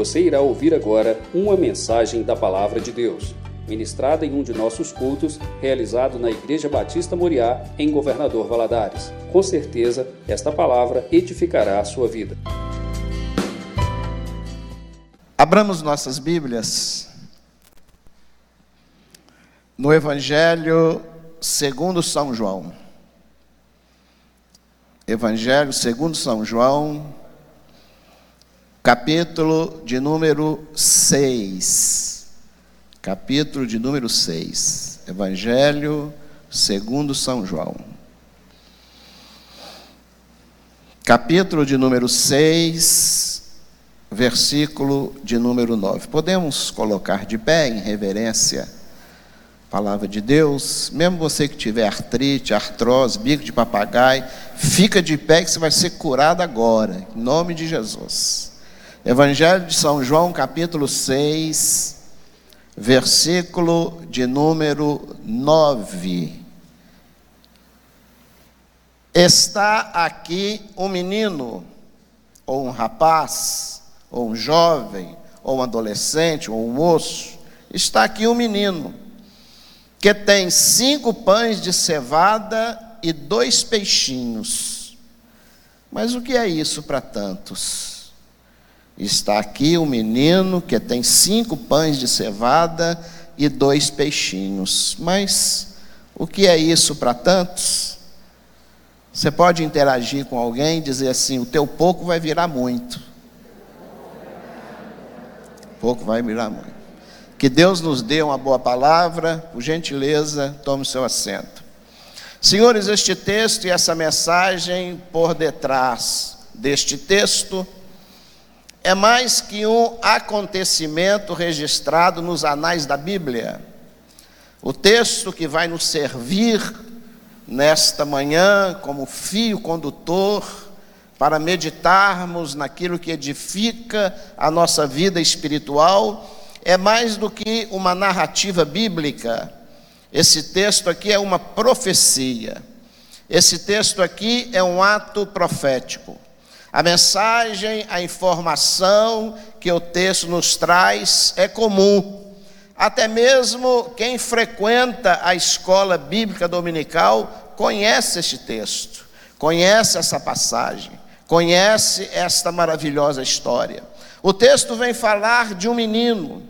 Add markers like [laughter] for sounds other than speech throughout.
Você irá ouvir agora uma mensagem da Palavra de Deus, ministrada em um de nossos cultos, realizado na Igreja Batista Moriá, em Governador Valadares. Com certeza, esta palavra edificará a sua vida. Abramos nossas Bíblias no Evangelho segundo São João. Evangelho segundo São João, capítulo de número 6. Capítulo de número 6. Evangelho segundo São João. Capítulo de número 6, versículo de número 9. Podemos colocar de pé em reverência palavra de Deus, mesmo você que tiver artrite, artrose, bico de papagaio, fica de pé que você vai ser curado agora, em nome de Jesus. Evangelho de São João, capítulo 6, versículo de número 9. Está aqui um menino, ou um rapaz, ou um jovem, ou um adolescente, ou um moço. Está aqui um menino que tem cinco pães de cevada e dois peixinhos. Mas o que é isso para tantos? Está aqui um menino que tem cinco pães de cevada e dois peixinhos. Mas o que é isso para tantos? Você pode interagir com alguém e dizer assim: o teu pouco vai virar muito. Pouco vai virar muito. Que Deus nos dê uma boa palavra, por gentileza, tome o seu assento. Senhores, este texto e essa mensagem por detrás deste texto é mais que um acontecimento registrado nos anais da Bíblia. O texto que vai nos servir nesta manhã como fio condutor para meditarmos naquilo que edifica a nossa vida espiritual é mais do que uma narrativa bíblica. Esse texto aqui é uma profecia. Esse texto aqui é um ato profético. A mensagem, a informação que o texto nos traz é comum. Até mesmo quem frequenta a escola bíblica dominical conhece este texto, conhece essa passagem, conhece esta maravilhosa história. O texto vem falar de um menino.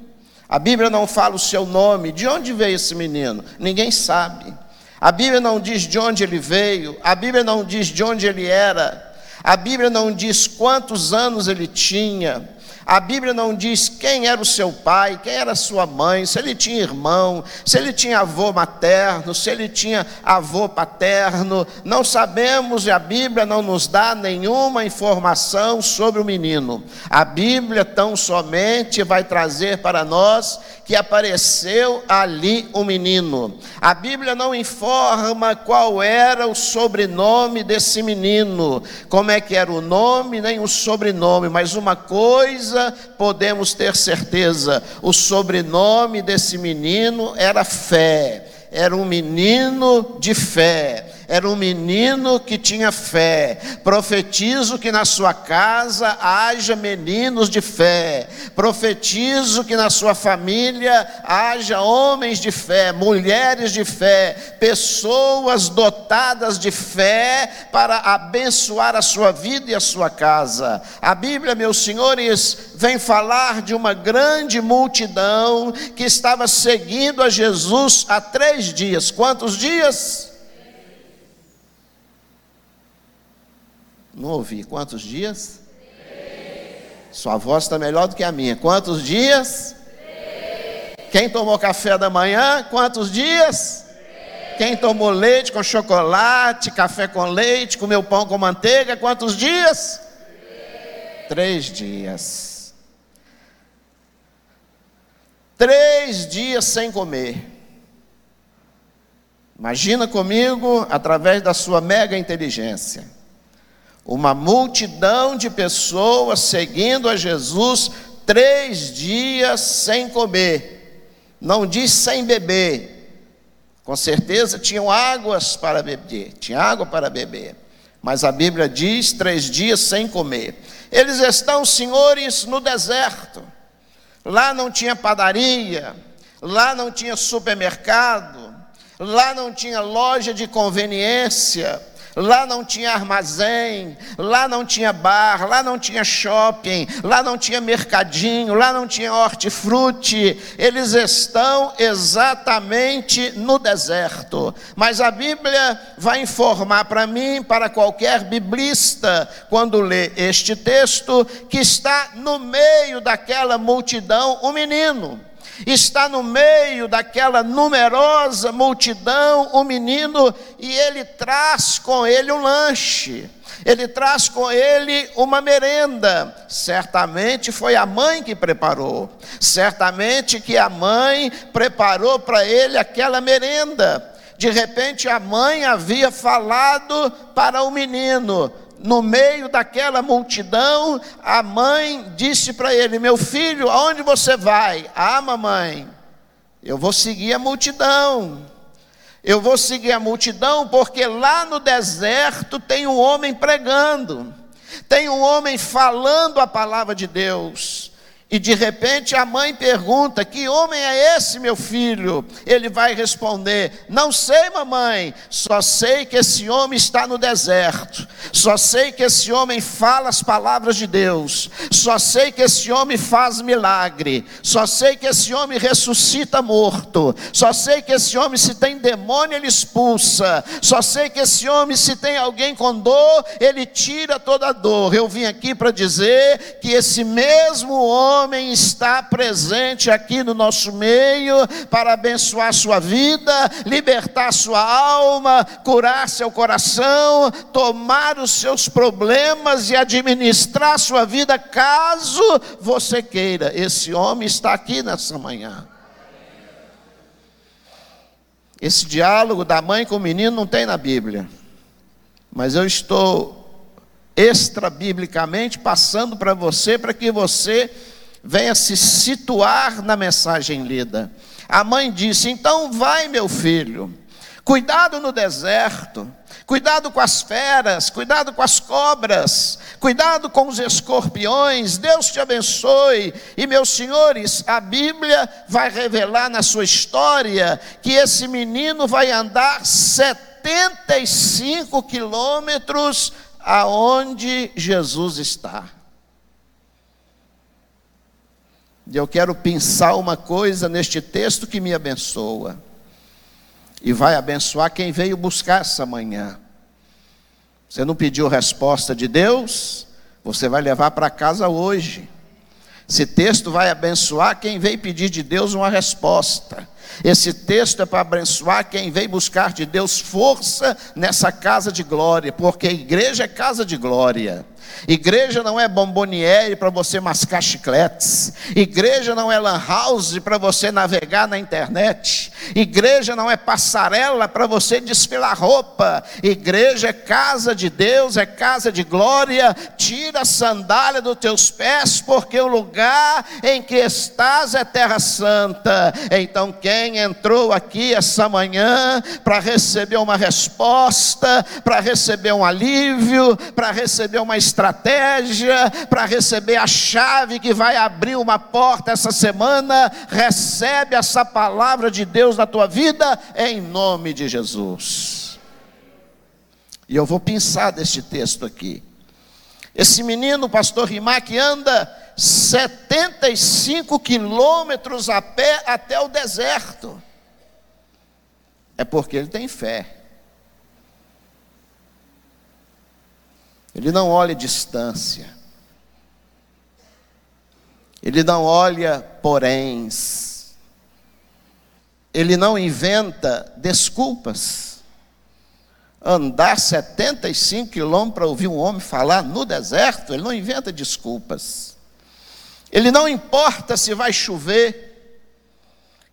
A Bíblia não fala o seu nome. De onde veio esse menino? Ninguém sabe. A Bíblia não diz de onde ele veio. A Bíblia não diz de onde ele era. A Bíblia não diz quantos anos ele tinha. A Bíblia não diz quem era o seu pai, quem era sua mãe, se ele tinha irmão, se ele tinha avô materno, se ele tinha avô paterno. Não sabemos e a Bíblia não nos dá nenhuma informação sobre o menino. A Bíblia tão somente vai trazer para nós que apareceu ali um menino. A Bíblia não informa qual era o sobrenome desse menino, como é que era o nome, nem o sobrenome, mas uma coisa podemos ter certeza: o sobrenome desse menino era fé, era um menino de fé era um menino que tinha fé. Profetizo que na sua casa haja meninos de fé. Profetizo que na sua família haja homens de fé, mulheres de fé, pessoas dotadas de fé para abençoar a sua vida e a sua casa. A Bíblia, meus senhores, vem falar de uma grande multidão que estava seguindo a Jesus há três dias. Quantos dias? Não ouvi. Quantos dias? Sua voz está melhor do que a minha. Quantos dias? Quem tomou café da manhã? Quantos dias? Quem tomou leite com chocolate, café com leite, comeu pão com manteiga? Quantos dias? Três dias. Três dias sem comer. Imagina comigo, através da sua mega inteligência uma multidão de pessoas seguindo a Jesus três dias sem comer, não diz sem beber. Com certeza tinham águas para beber, tinha água para beber, mas a Bíblia diz três dias sem comer. Eles estão, senhores, no deserto. Lá não tinha padaria, lá não tinha supermercado, lá não tinha loja de conveniência, Lá não tinha armazém, lá não tinha bar, lá não tinha shopping, lá não tinha mercadinho, lá não tinha hortifruti. Eles estão exatamente no deserto. Mas a Bíblia vai informar para mim, para qualquer biblista, quando lê este texto, que está no meio daquela multidão um menino está no meio daquela numerosa multidão, o um menino, e ele traz com ele um lanche. Ele traz com ele uma merenda. Certamente foi a mãe que preparou. Certamente que a mãe preparou para ele aquela merenda. De repente a mãe havia falado para o menino: no meio daquela multidão, a mãe disse para ele: Meu filho, aonde você vai? Ah, mamãe, eu vou seguir a multidão. Eu vou seguir a multidão porque lá no deserto tem um homem pregando, tem um homem falando a palavra de Deus. E de repente a mãe pergunta: Que homem é esse, meu filho? Ele vai responder: Não sei, mamãe, só sei que esse homem está no deserto, só sei que esse homem fala as palavras de Deus, só sei que esse homem faz milagre, só sei que esse homem ressuscita morto, só sei que esse homem, se tem demônio, ele expulsa, só sei que esse homem, se tem alguém com dor, ele tira toda a dor. Eu vim aqui para dizer que esse mesmo homem, homem está presente aqui no nosso meio para abençoar sua vida, libertar sua alma, curar seu coração, tomar os seus problemas e administrar sua vida, caso você queira. Esse homem está aqui nessa manhã. Esse diálogo da mãe com o menino não tem na Bíblia, mas eu estou extra-biblicamente passando para você, para que você venha se situar na mensagem lida. A mãe disse: Então vai, meu filho, cuidado no deserto, cuidado com as feras, cuidado com as cobras, cuidado com os escorpiões, Deus te abençoe. E meus senhores, a Bíblia vai revelar na sua história que esse menino vai andar 75 quilômetros aonde Jesus está. E eu quero pensar uma coisa neste texto que me abençoa. E vai abençoar quem veio buscar essa manhã. Você não pediu resposta de Deus? Você vai levar para casa hoje. Esse texto vai abençoar quem veio pedir de Deus uma resposta. Esse texto é para abençoar quem veio buscar de Deus força nessa casa de glória, porque a igreja é casa de glória. Igreja não é bomboniere para você mascar chicletes. Igreja não é lan house para você navegar na internet. Igreja não é passarela para você desfilar roupa. Igreja é casa de Deus, é casa de glória. Tira a sandália dos teus pés, porque o lugar em que estás é terra santa. Então, quem entrou aqui essa manhã para receber uma resposta, para receber um alívio, para receber uma estratégia, estratégia para receber a chave que vai abrir uma porta essa semana, recebe essa palavra de Deus na tua vida, em nome de Jesus. E eu vou pensar deste texto aqui. Esse menino, o pastor Rimac, anda 75 quilômetros a pé até o deserto. É porque ele tem fé. Ele não olha distância. Ele não olha poréns. Ele não inventa desculpas. Andar 75 quilômetros para ouvir um homem falar no deserto, ele não inventa desculpas. Ele não importa se vai chover.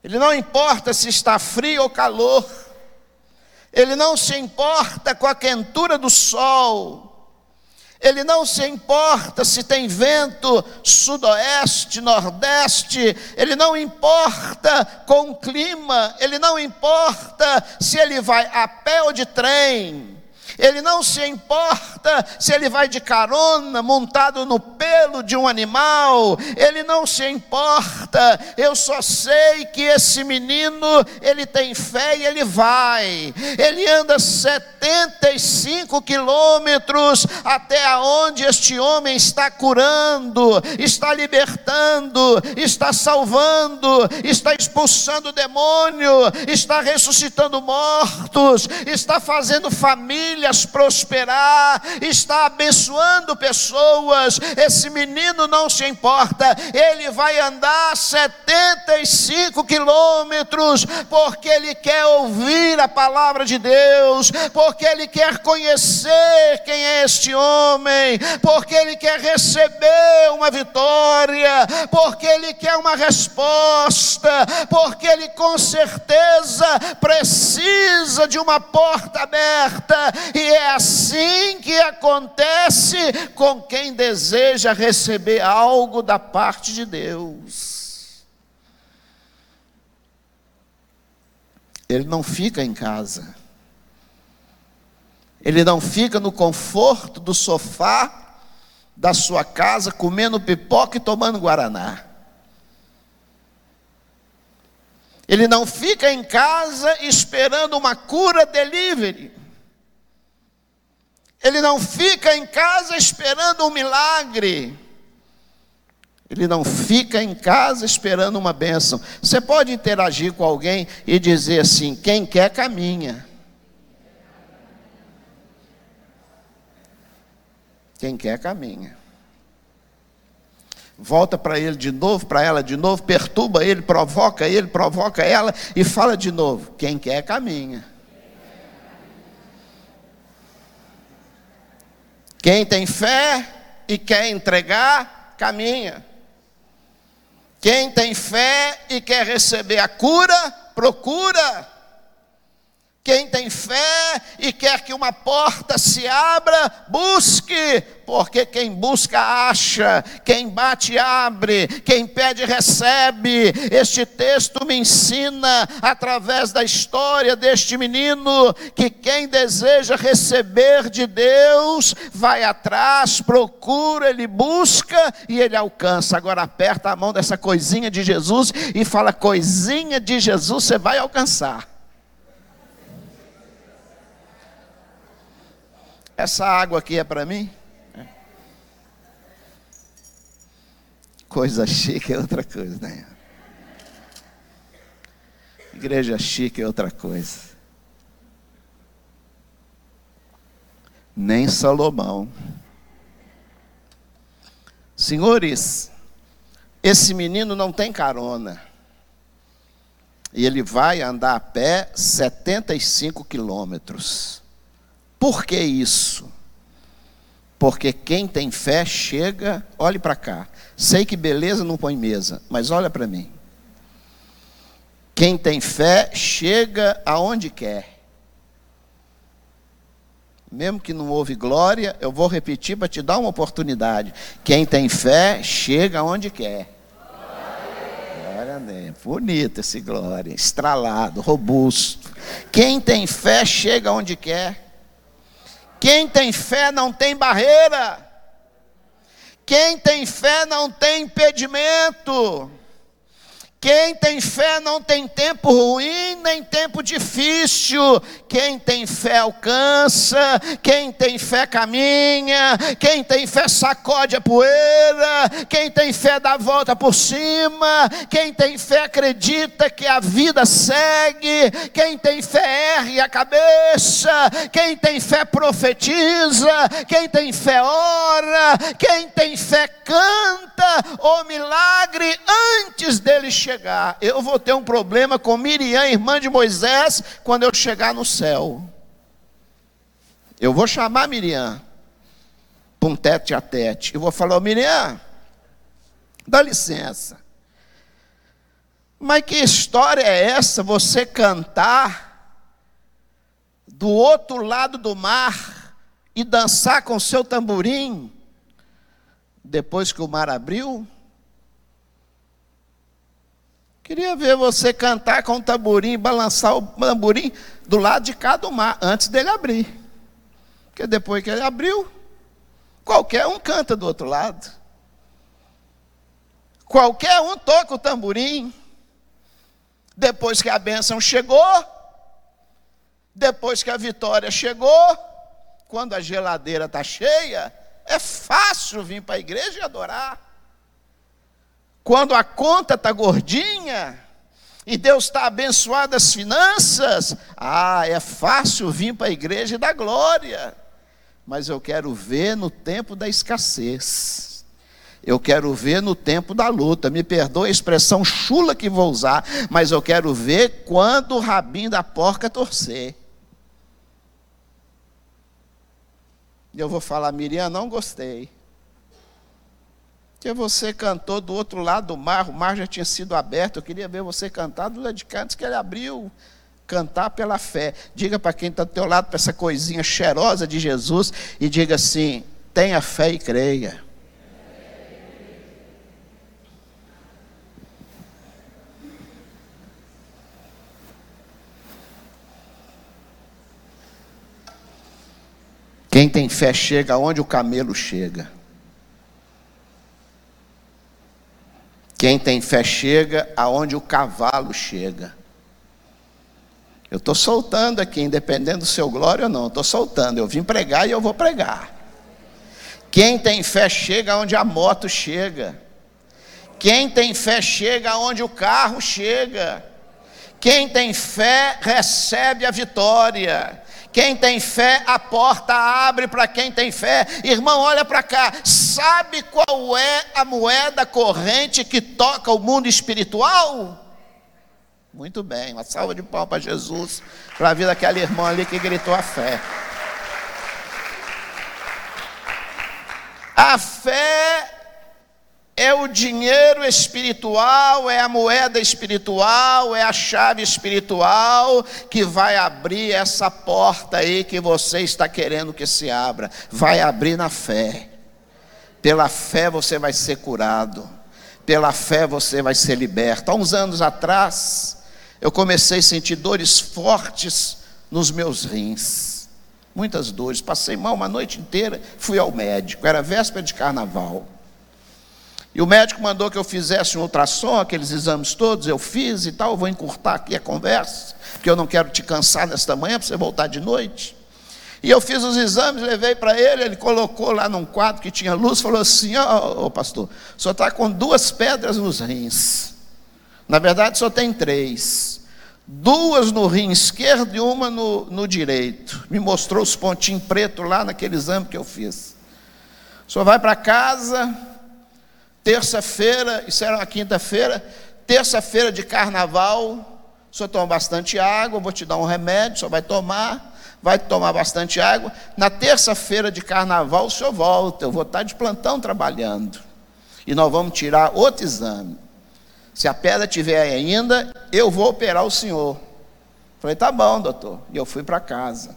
Ele não importa se está frio ou calor. Ele não se importa com a quentura do sol. Ele não se importa se tem vento sudoeste, nordeste, ele não importa com o clima, ele não importa se ele vai a pé ou de trem, Ele não se importa se ele vai de carona, montado no pelo de um animal. Ele não se importa. Eu só sei que esse menino, ele tem fé e ele vai. Ele anda 75 quilômetros até aonde este homem está curando, está libertando, está salvando, está expulsando o demônio, está ressuscitando mortos, está fazendo família famílias prosperar, está abençoando pessoas. Esse menino não se importa, ele vai andar 75 quilômetros, porque ele quer ouvir a palavra de Deus, porque ele quer conhecer quem é este homem, porque ele quer receber uma vitória, porque ele quer uma resposta, porque ele com certeza precisa de uma porta aberta e é assim que acontece com quem deseja receber algo da parte de Deus. Ele não fica em casa. Ele não fica no conforto do sofá da sua casa, comendo pipoca e tomando guaraná. Ele não fica em casa esperando uma cura delivery. Ele não fica em casa esperando um milagre. Ele não fica em casa esperando uma bênção. Você pode interagir com alguém e dizer assim: quem quer caminha. Quem quer caminha. Volta para ele de novo, para ela de novo, perturba ele, provoca ele, provoca ela e fala de novo: quem quer caminha. Quem tem fé e quer entregar, caminha. Quem tem fé e quer receber a cura, procura. Quem tem fé e quer que uma porta se abra, busque, porque quem busca acha, quem bate abre, quem pede recebe. Este texto me ensina, através da história deste menino, que quem deseja receber de Deus, vai atrás, procura, ele busca e ele alcança. Agora aperta a mão dessa coisinha de Jesus e fala: coisinha de Jesus você vai alcançar. Essa água aqui é para mim? Coisa chique é outra coisa, né? Igreja chique é outra coisa. Nem Salomão. Senhores, esse menino não tem carona. E ele vai andar a pé 75 quilômetros. Por que isso? Porque quem tem fé chega, olhe para cá. Sei que beleza não põe mesa, mas olha para mim. Quem tem fé chega aonde quer. Mesmo que não houve glória, eu vou repetir para te dar uma oportunidade. Quem tem fé chega aonde quer. Glória a Deus. Bonito esse glória, estralado, robusto. Quem tem fé chega aonde quer. Quem tem fé não tem barreira. Quem tem fé não tem impedimento. Quem tem fé não tem tempo ruim nem tempo difícil. Quem tem fé alcança. Quem tem fé caminha. Quem tem fé sacode a poeira. Quem tem fé dá a volta por cima. Quem tem fé acredita que a vida segue. Quem tem fé ergue a cabeça. Quem tem fé profetiza. Quem tem fé ora. Quem tem fé canta o milagre antes dele chegar chegar, eu vou ter um problema com Miriam, irmã de Moisés, quando eu chegar no céu. Eu vou chamar Miriam para um tete a tete. Eu vou falar, Miriam, dá licença. Mas que história é essa? Você cantar do outro lado do mar e dançar com seu tamborim depois que o mar abriu? Queria ver você cantar com o tamborim, balançar o tamborim do lado de cada mar, antes dele abrir. Porque depois que ele abriu, qualquer um canta do outro lado. Qualquer um toca o tamborim. Depois que a bênção chegou, depois que a vitória chegou, quando a geladeira está cheia, é fácil vir para a igreja e adorar. Quando a conta está gordinha e Deus está abençoado as finanças, ah, é fácil vir para a igreja e dar glória. Mas eu quero ver no tempo da escassez. Eu quero ver no tempo da luta. Me perdoe a expressão chula que vou usar, mas eu quero ver quando o rabinho da porca torcer. Eu vou falar, Miriam, não gostei. Porque você cantou do outro lado do mar, o mar já tinha sido aberto. Eu queria ver você cantar do lado de cá antes que ele abriu. Cantar pela fé. Diga para quem está do teu lado, para essa coisinha cheirosa de Jesus, e diga assim: tenha fé e creia. Quem tem fé chega onde o camelo chega. Quem tem fé chega aonde o cavalo chega. Eu estou soltando aqui, independente do seu glória ou não, estou soltando. Eu vim pregar e eu vou pregar. Quem tem fé chega onde a moto chega. Quem tem fé chega onde o carro chega. Quem tem fé recebe a vitória. Quem tem fé, a porta abre para quem tem fé. Irmão, olha para cá. Sabe qual é a moeda corrente que toca o mundo espiritual? Muito bem, uma salva de palmas para Jesus, para a vida daquela irmã ali que gritou a fé. A fé é o dinheiro espiritual, é a moeda espiritual, é a chave espiritual que vai abrir essa porta aí que você está querendo que se abra. Vai abrir na fé. Pela fé você vai ser curado. Pela fé você vai ser liberto. Há uns anos atrás, eu comecei a sentir dores fortes nos meus rins. Muitas dores. Passei mal uma noite inteira, fui ao médico. Era véspera de carnaval. E o médico mandou que eu fizesse um ultrassom, aqueles exames todos, eu fiz e tal. Eu vou encurtar aqui a conversa, porque eu não quero te cansar nesta manhã para você voltar de noite. E eu fiz os exames, levei para ele, ele colocou lá num quadro que tinha luz, falou assim: Ó, oh, oh, pastor, o senhor está com duas pedras nos rins. Na verdade, só tem três. Duas no rim esquerdo e uma no, no direito. Me mostrou os pontinhos pretos lá naquele exame que eu fiz. O senhor vai para casa, Terça-feira, isso era uma quinta-feira, terça-feira de carnaval, senhor toma bastante água, vou te dar um remédio, senhor vai tomar, vai tomar bastante água. Na terça-feira de carnaval, o senhor volta, eu vou estar de plantão trabalhando. E nós vamos tirar outro exame. Se a pedra tiver ainda, eu vou operar o senhor. Falei, tá bom, doutor. E eu fui para casa.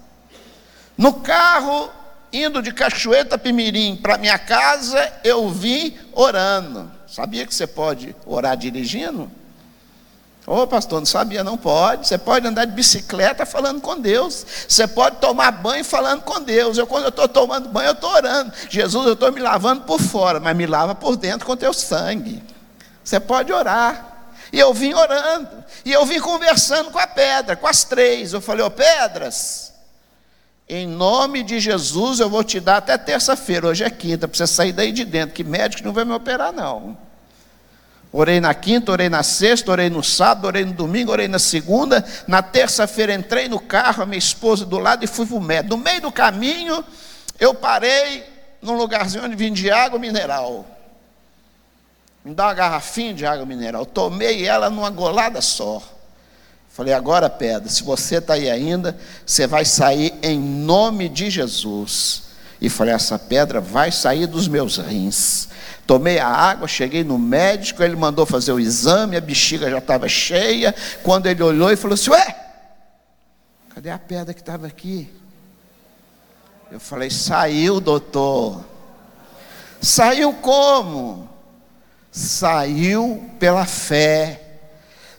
No carro, indo de Cachoeira Pimirim para minha casa, eu vim orando. Sabia que você pode orar dirigindo? Ô oh, pastor, não sabia, não pode. Você pode andar de bicicleta falando com Deus. Você pode tomar banho falando com Deus. Eu, quando eu estou tomando banho, eu estou orando. Jesus, eu estou me lavando por fora, mas me lava por dentro com teu sangue. Você pode orar. E eu vim orando. E eu vim conversando com a pedra, com as três. Eu falei, ô oh, pedras, em nome de Jesus, eu vou te dar até terça-feira. Hoje é quinta, para você sair daí de dentro. Que médico não vai me operar, não. Orei na quinta, orei na sexta, orei no sábado, orei no domingo, orei na segunda. Na terça-feira entrei no carro, a minha esposa do lado e fui para o médico. No meio do caminho, eu parei num lugarzinho onde vendia água mineral. Me dá uma garrafinha de água mineral. Tomei ela numa golada só. Falei, agora pedra, se você está aí ainda, você vai sair em nome de Jesus. E falei, essa pedra vai sair dos meus rins. Tomei a água, cheguei no médico, ele mandou fazer o exame, a bexiga já estava cheia. Quando ele olhou e falou assim: Ué, cadê a pedra que estava aqui? Eu falei: Saiu, doutor. Saiu como? Saiu pela fé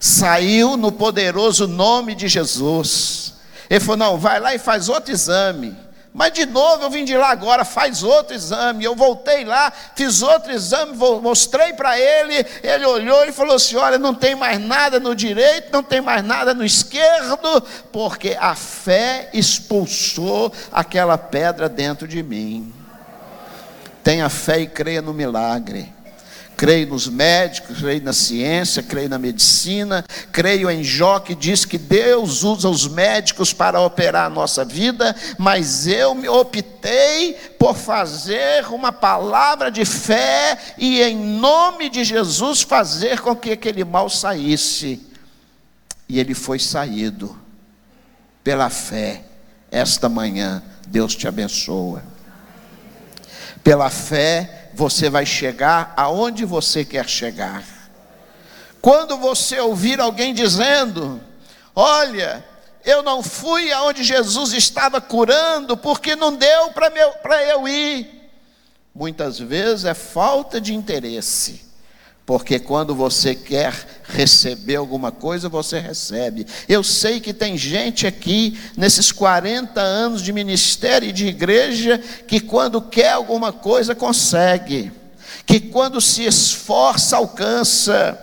saiu no poderoso nome de Jesus. Ele falou: não, vai lá e faz outro exame. Mas de novo eu vim de lá agora, faz outro exame. Eu voltei lá, fiz outro exame, mostrei para ele. Ele olhou e falou assim: Olha, não tem mais nada no direito, não tem mais nada no esquerdo, porque a fé expulsou aquela pedra dentro de mim. Tenha fé e creia no milagre creio nos médicos, creio na ciência, creio na medicina, creio em Jó que diz que Deus usa os médicos para operar a nossa vida, mas eu me optei por fazer uma palavra de fé e em nome de Jesus fazer com que aquele mal saísse. E ele foi saído pela fé. Esta manhã, Deus te abençoa. Pela fé, você vai chegar aonde você quer chegar. Quando você ouvir alguém dizendo: Olha, eu não fui aonde Jesus estava curando porque não deu para eu ir. Muitas vezes é falta de interesse. Porque quando você quer receber alguma coisa, você recebe. Eu sei que tem gente aqui, nesses 40 anos de ministério e de igreja, que quando quer alguma coisa, consegue. Que quando se esforça, alcança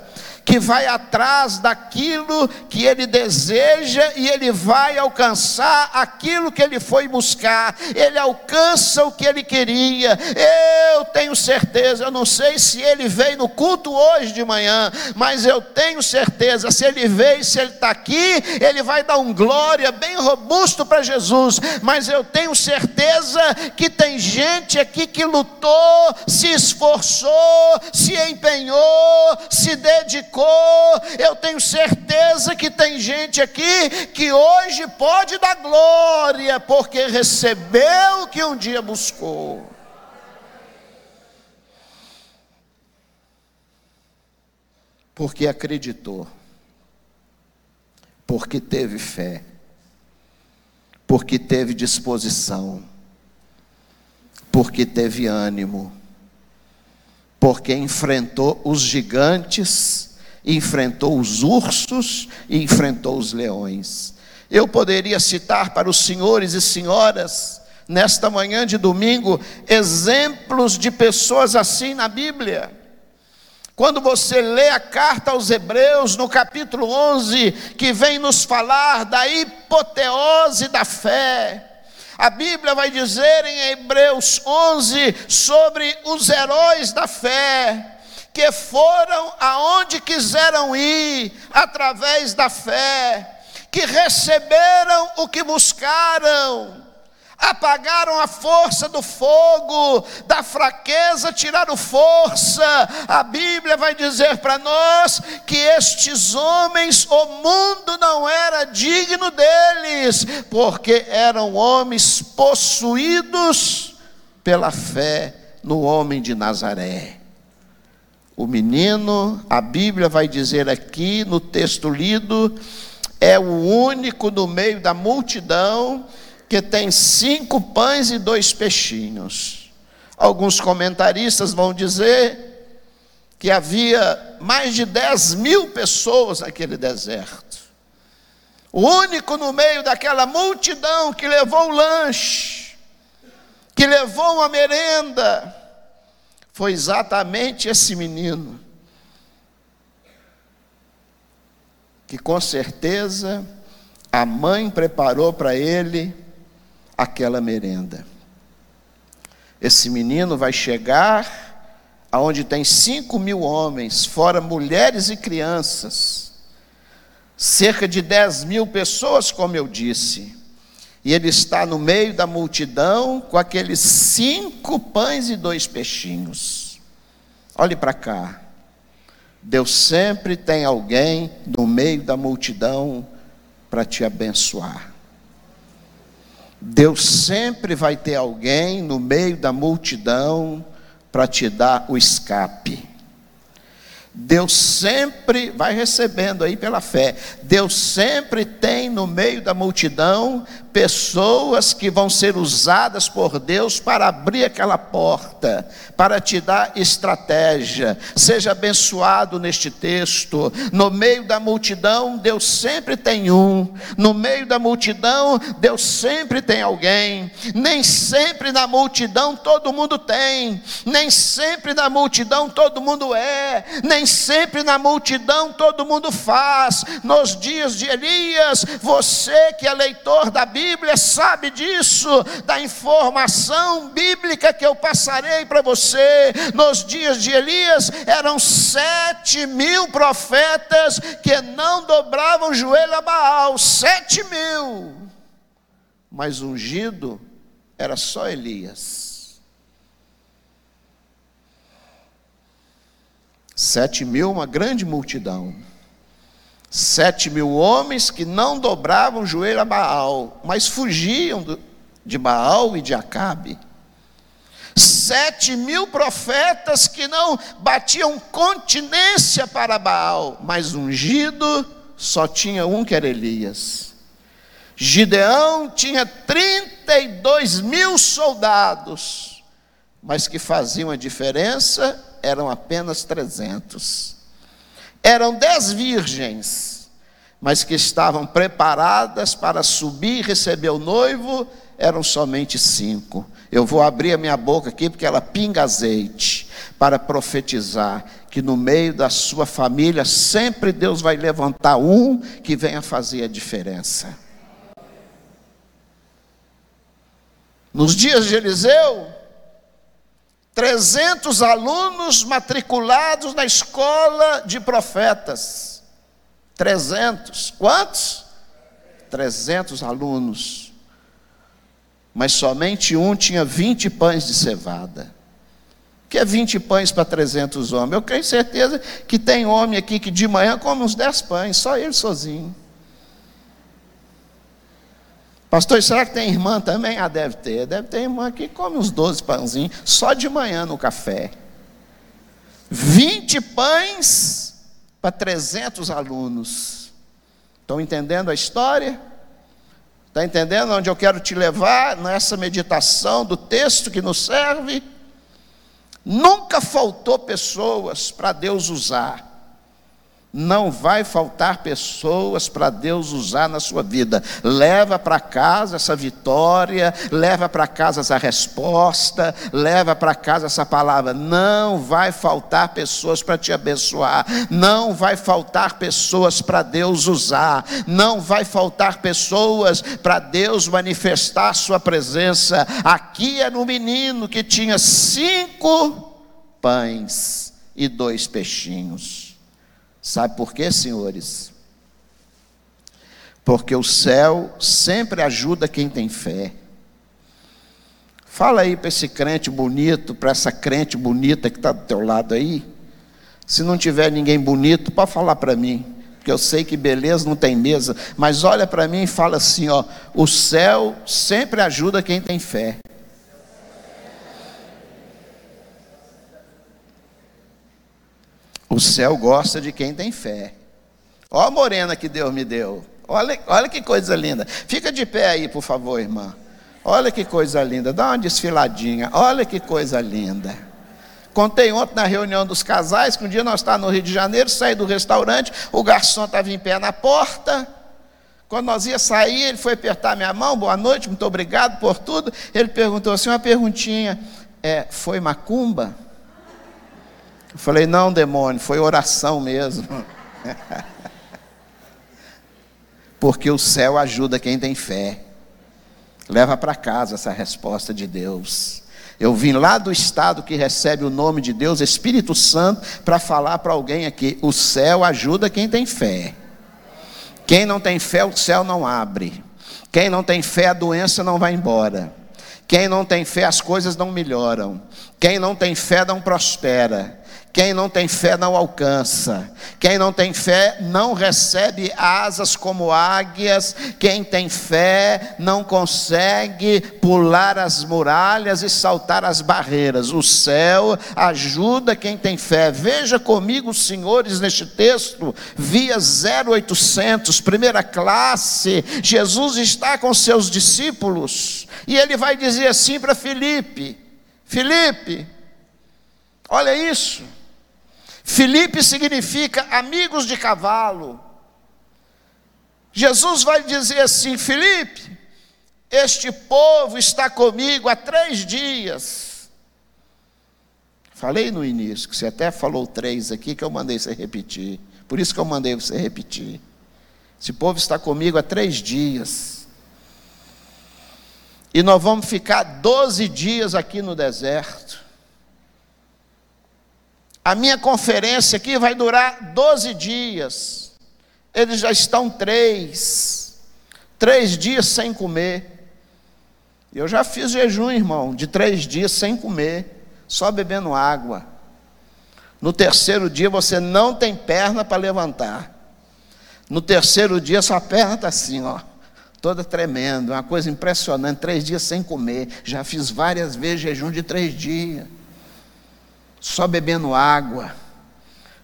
que vai atrás daquilo que ele deseja e ele vai alcançar aquilo que ele foi buscar, ele alcança o que ele queria. Eu tenho certeza, eu não sei se ele veio no culto hoje de manhã, mas eu tenho certeza, se ele veio, se ele está aqui, ele vai dar um glória bem robusto para Jesus. Mas eu tenho certeza que tem gente aqui que lutou, se esforçou, se empenhou, se dedicou eu tenho certeza que tem gente aqui que hoje pode dar glória, porque recebeu o que um dia buscou. Porque acreditou, porque teve fé, porque teve disposição, porque teve ânimo, porque enfrentou os gigantes enfrentou os ursos e enfrentou os leões. Eu poderia citar para os senhores e senhoras, nesta manhã de domingo, exemplos de pessoas assim na Bíblia. Quando você lê a carta aos Hebreus, no capítulo 11, que vem nos falar da hipoteose da fé, a Bíblia vai dizer em Hebreus 11 sobre os heróis da fé que foram aonde quiseram ir através da fé, que receberam o que buscaram, apagaram a força do fogo, da fraqueza tiraram força. A Bíblia vai dizer para nós que estes homens, o mundo não era digno deles, porque eram homens possuídos pela fé no homem de Nazaré. O menino, a Bíblia vai dizer aqui no texto lido, é o único no meio da multidão que tem cinco pães e dois peixinhos. Alguns comentaristas vão dizer que havia mais de 10 mil pessoas naquele deserto. O único no meio daquela multidão que levou o lanche, que levou uma merenda, foi exatamente esse menino que com certeza a mãe preparou para ele aquela merenda. Esse menino vai chegar aonde tem cinco mil homens, fora mulheres e crianças, cerca de dez mil pessoas, como eu disse. E ele está no meio da multidão com aqueles cinco pães e dois peixinhos. Olhe para cá. Deus sempre tem alguém no meio da multidão para te abençoar. Deus sempre vai ter alguém no meio da multidão para te dar o escape. Deus sempre vai recebendo aí pela fé. Deus sempre tem no meio da multidão pessoas que vão ser usadas por Deus para abrir aquela porta, para te dar estratégia. Seja abençoado neste texto. No meio da multidão, Deus sempre tem um. No meio da multidão, Deus sempre tem alguém. Nem sempre na multidão todo mundo tem. Nem sempre na multidão todo mundo é. Nem sempre na multidão todo mundo faz. Nos dias de Elias, você que é leitor da Bíblia, Bíblia sabe disso, da informação bíblica que eu passarei para você. Nos dias de Elias, eram sete mil profetas que não dobravam o joelho a Baal, sete mil. Mas ungido era só Elias. Sete mil, uma grande multidão. Sete mil homens que não dobravam o joelho a Baal, mas fugiam de Baal e de Acabe. Sete mil profetas que não batiam continência para Baal, mas ungido só tinha um que era Elias. Gideão tinha 32 mil soldados, mas que faziam a diferença eram apenas 300. Eram dez virgens, mas que estavam preparadas para subir e receber o noivo, eram somente cinco. Eu vou abrir a minha boca aqui porque ela pinga azeite para profetizar que no meio da sua família sempre Deus vai levantar um que venha fazer a diferença. Nos dias de Eliseu, 300 alunos matriculados na escola de profetas. 300. Quantos? 300 alunos. Mas somente um tinha 20 pães de cevada. O que é 20 pães para 300 homens? Eu tenho certeza que tem homem aqui que de manhã come uns 10 pães, só ele sozinho. Pastor, será que tem irmã também? Ah, deve ter. Deve ter irmã que come uns 12 pãozinhos só de manhã no café. 20 pães para 300 alunos. Estão entendendo a história? Está entendendo onde eu quero te levar nessa meditação do texto que nos serve? Nunca faltou pessoas para Deus usar. Não vai faltar pessoas para Deus usar na sua vida. Leva para casa essa vitória, leva para casa essa resposta, leva para casa essa palavra. Não vai faltar pessoas para te abençoar. Não vai faltar pessoas para Deus usar. Não vai faltar pessoas para Deus manifestar sua presença. Aqui era um menino que tinha cinco pães e dois peixinhos. Sabe por quê, senhores? Porque o céu sempre ajuda quem tem fé. Fala aí para esse crente bonito, para essa crente bonita que está do teu lado aí. Se não tiver ninguém bonito, pode falar para mim, porque eu sei que beleza não tem mesa. Mas olha para mim e fala assim: ó, o céu sempre ajuda quem tem fé. O céu gosta de quem tem fé. Ó a morena que Deus me deu. Olha, olha que coisa linda. Fica de pé aí, por favor, irmã. Olha que coisa linda. Dá uma desfiladinha. Olha que coisa linda. Contei ontem na reunião dos casais que um dia nós estávamos no Rio de Janeiro, saí do restaurante, o garçom estava em pé na porta. Quando nós ia sair, ele foi apertar minha mão, boa noite, muito obrigado por tudo. Ele perguntou assim, uma perguntinha, é, foi macumba? Eu falei, não, demônio, foi oração mesmo. [laughs] Porque o céu ajuda quem tem fé. Leva para casa essa resposta de Deus. Eu vim lá do estado que recebe o nome de Deus, Espírito Santo, para falar para alguém aqui: o céu ajuda quem tem fé. Quem não tem fé, o céu não abre. Quem não tem fé, a doença não vai embora. Quem não tem fé, as coisas não melhoram. Quem não tem fé, não prospera. Quem não tem fé não alcança. Quem não tem fé não recebe asas como águias. Quem tem fé não consegue pular as muralhas e saltar as barreiras. O céu ajuda quem tem fé. Veja comigo, senhores, neste texto, via 0800, primeira classe. Jesus está com seus discípulos e ele vai dizer assim para Filipe: Filipe, olha isso. Filipe significa amigos de cavalo. Jesus vai dizer assim: Filipe, este povo está comigo há três dias. Falei no início, que você até falou três aqui, que eu mandei você repetir. Por isso que eu mandei você repetir. Esse povo está comigo há três dias. E nós vamos ficar doze dias aqui no deserto. A minha conferência aqui vai durar 12 dias. Eles já estão três. Três dias sem comer. Eu já fiz jejum, irmão, de três dias sem comer, só bebendo água. No terceiro dia você não tem perna para levantar. No terceiro dia sua perna está assim, ó, toda tremendo, uma coisa impressionante. Três dias sem comer. Já fiz várias vezes jejum de três dias só bebendo água.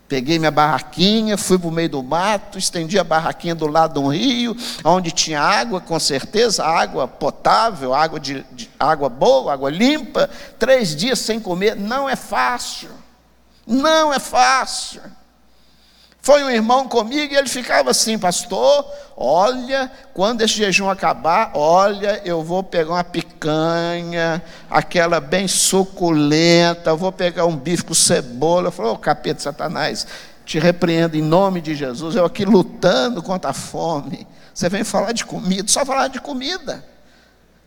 Peguei minha barraquinha, fui para o meio do mato, estendi a barraquinha do lado de um rio, onde tinha água, com certeza, água potável, água, de, de, água boa, água limpa. Três dias sem comer, não é fácil. Não é fácil. Foi um irmão comigo e ele ficava assim, pastor, olha, quando esse jejum acabar, olha, eu vou pegar uma picanha, aquela bem suculenta, vou pegar um bife com cebola. Eu falei, ô oh, capeta satanás, te repreendo em nome de Jesus, eu aqui lutando contra a fome. Você vem falar de comida, só falar de comida.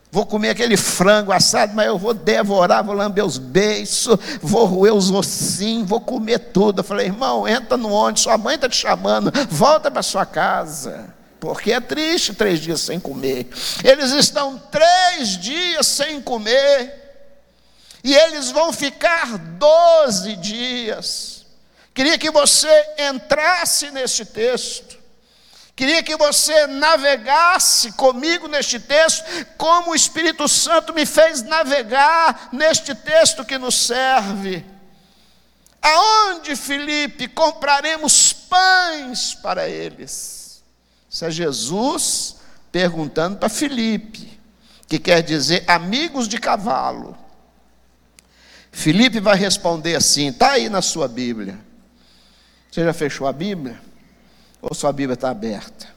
Vou comer aquele frango assado, mas eu vou devorar, vou lamber os beiços, vou roer os ossinhos, vou comer tudo. Eu falei, irmão, entra no ônibus, sua mãe está te chamando, volta para sua casa. Porque é triste três dias sem comer. Eles estão três dias sem comer. E eles vão ficar doze dias. Queria que você entrasse nesse texto. Queria que você navegasse comigo neste texto, como o Espírito Santo me fez navegar neste texto que nos serve. Aonde, Felipe, compraremos pães para eles? Isso é Jesus perguntando para Felipe, que quer dizer amigos de cavalo. Felipe vai responder assim, está aí na sua Bíblia. Você já fechou a Bíblia? Ou sua Bíblia está aberta?